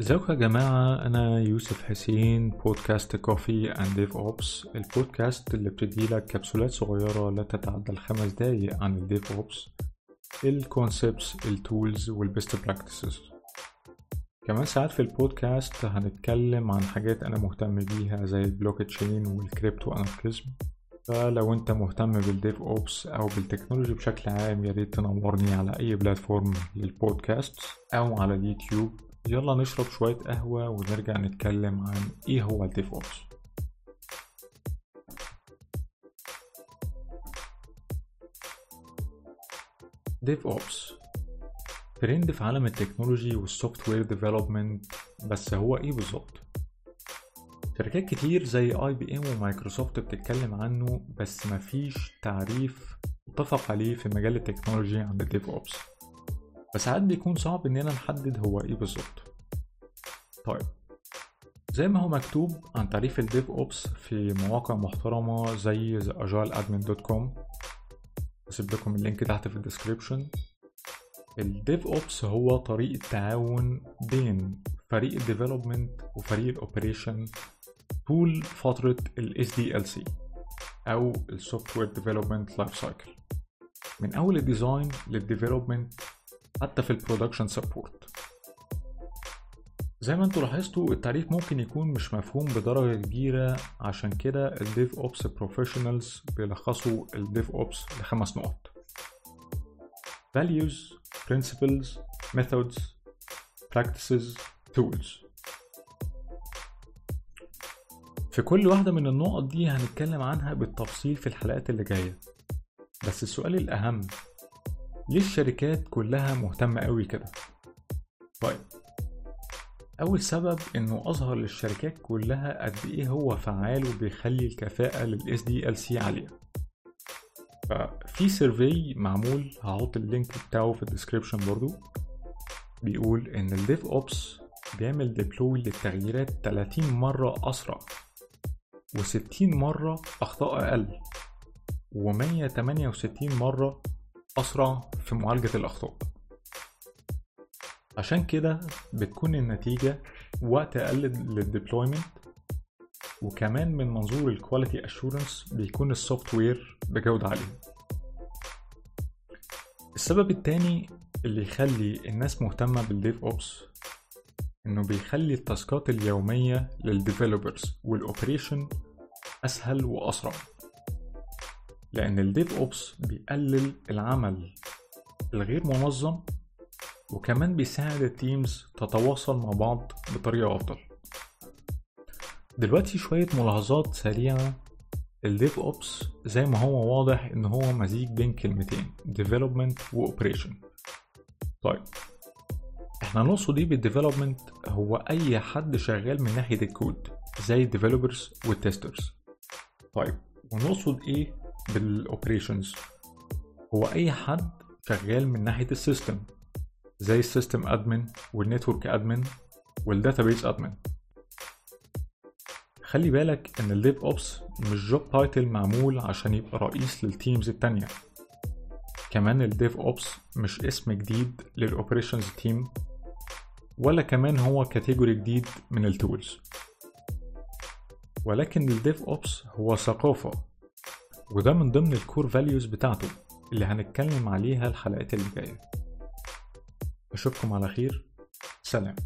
ازيكم يا جماعة أنا يوسف حسين بودكاست Coffee and DevOps البودكاست اللي بتديلك كبسولات صغيرة لا تتعدى الخمس دقايق عن ال DevOps ال concepts ال tools وال best practices كمان ساعات في البودكاست هنتكلم عن حاجات أنا مهتم بيها زي ال blockchain وال crypto-anarchism فلو أنت مهتم بال DevOps أو بال technology بشكل عام يا ريت تنورني على أي platform للبودكاست أو على اليوتيوب. يلا نشرب شوية قهوة ونرجع نتكلم عن إيه هو ال DevOps. DevOps trend في عالم ال technology وال software development بس هو إيه بالظبط؟ شركات كتير زي IBM ومايكروسوفت بتتكلم عنه بس مفيش تعريف متفق عليه في مجال ال technology عند ال DevOps. فساعات بيكون صعب إننا نحدد هو إيه بالظبط. طيب زي ما هو مكتوب عن تعريف ال DevOps في مواقع محترمة زي agileadmin.com هسيب لكم ال link تحت في ال description. ال DevOps هو طريقة تعاون بين فريق ال development وفريق ال operation طول فترة ال SDLC أو ال Software Development Life Cycle من أول ال design لل development حتى في ال production support زي ما أنتوا لاحظتوا التعريف ممكن يكون مش مفهوم بدرجة كبيرة. عشان كده ال DevOps professionals بيلخصوا ال DevOps لخمس نقط. Values principles methods practices tools. في كل واحدة من النقط دي هنتكلم عنها بالتفصيل في الحلقات اللي جاية. بس السؤال الأهم ليه الشركات كلها مهتمة قوي كده؟ طيب أول سبب إنه أظهر للشركات كلها قد إيه هو فعال وبيخلي الكفاءة لل SDLC عالية ففي survey معمول هحط ال link بتاعه في ال description برضو بيقول إن ال DevOps بيعمل deploy للتغييرات 30 مرة أسرع و60 مرة أخطاء أقل و168 مرة أسرع في معالجة الأخطاء. عشان كده بتكون النتيجة وقت أقل لل deployment وكمان من منظور ال quality assurance بيكون ال software بجودة عالية. السبب التاني اللي يخلي الناس مهتمة بال DevOps إنه بيخلي ال tasks اليومية لل developers وال operation أسهل وأسرع. لأن ال DevOps بيقلل العمل الغير منظم وكمان بيساعد ال teams تتواصل مع بعض بطريقة أفضل. دلوقتي شوية ملاحظات سريعة. ال DevOps زي ما هو واضح إن هو مزيج بين كلمتين development و operation طيب إحنا نقصد إيه بال development هو أي حد شغال من ناحية الكود زي ال developers وال testers طيب ونقصد إيه بال operations هو أي حد شغال من ناحية السيستم زي السيستم ادمن والنتورك ادمن والداتابيس ادمن خلي بالك إن ال DevOps مش job title معمول عشان يبقى رئيس لل teams التانية. كمان ال DevOps مش اسم جديد لل operations team ولا كمان هو category جديد من ال tools ولكن ال DevOps هو ثقافة وده من ضمن ال core values بتاعته اللي هنتكلم عليها الحلقات اللي جاية. أشوفكم على خير. سلام.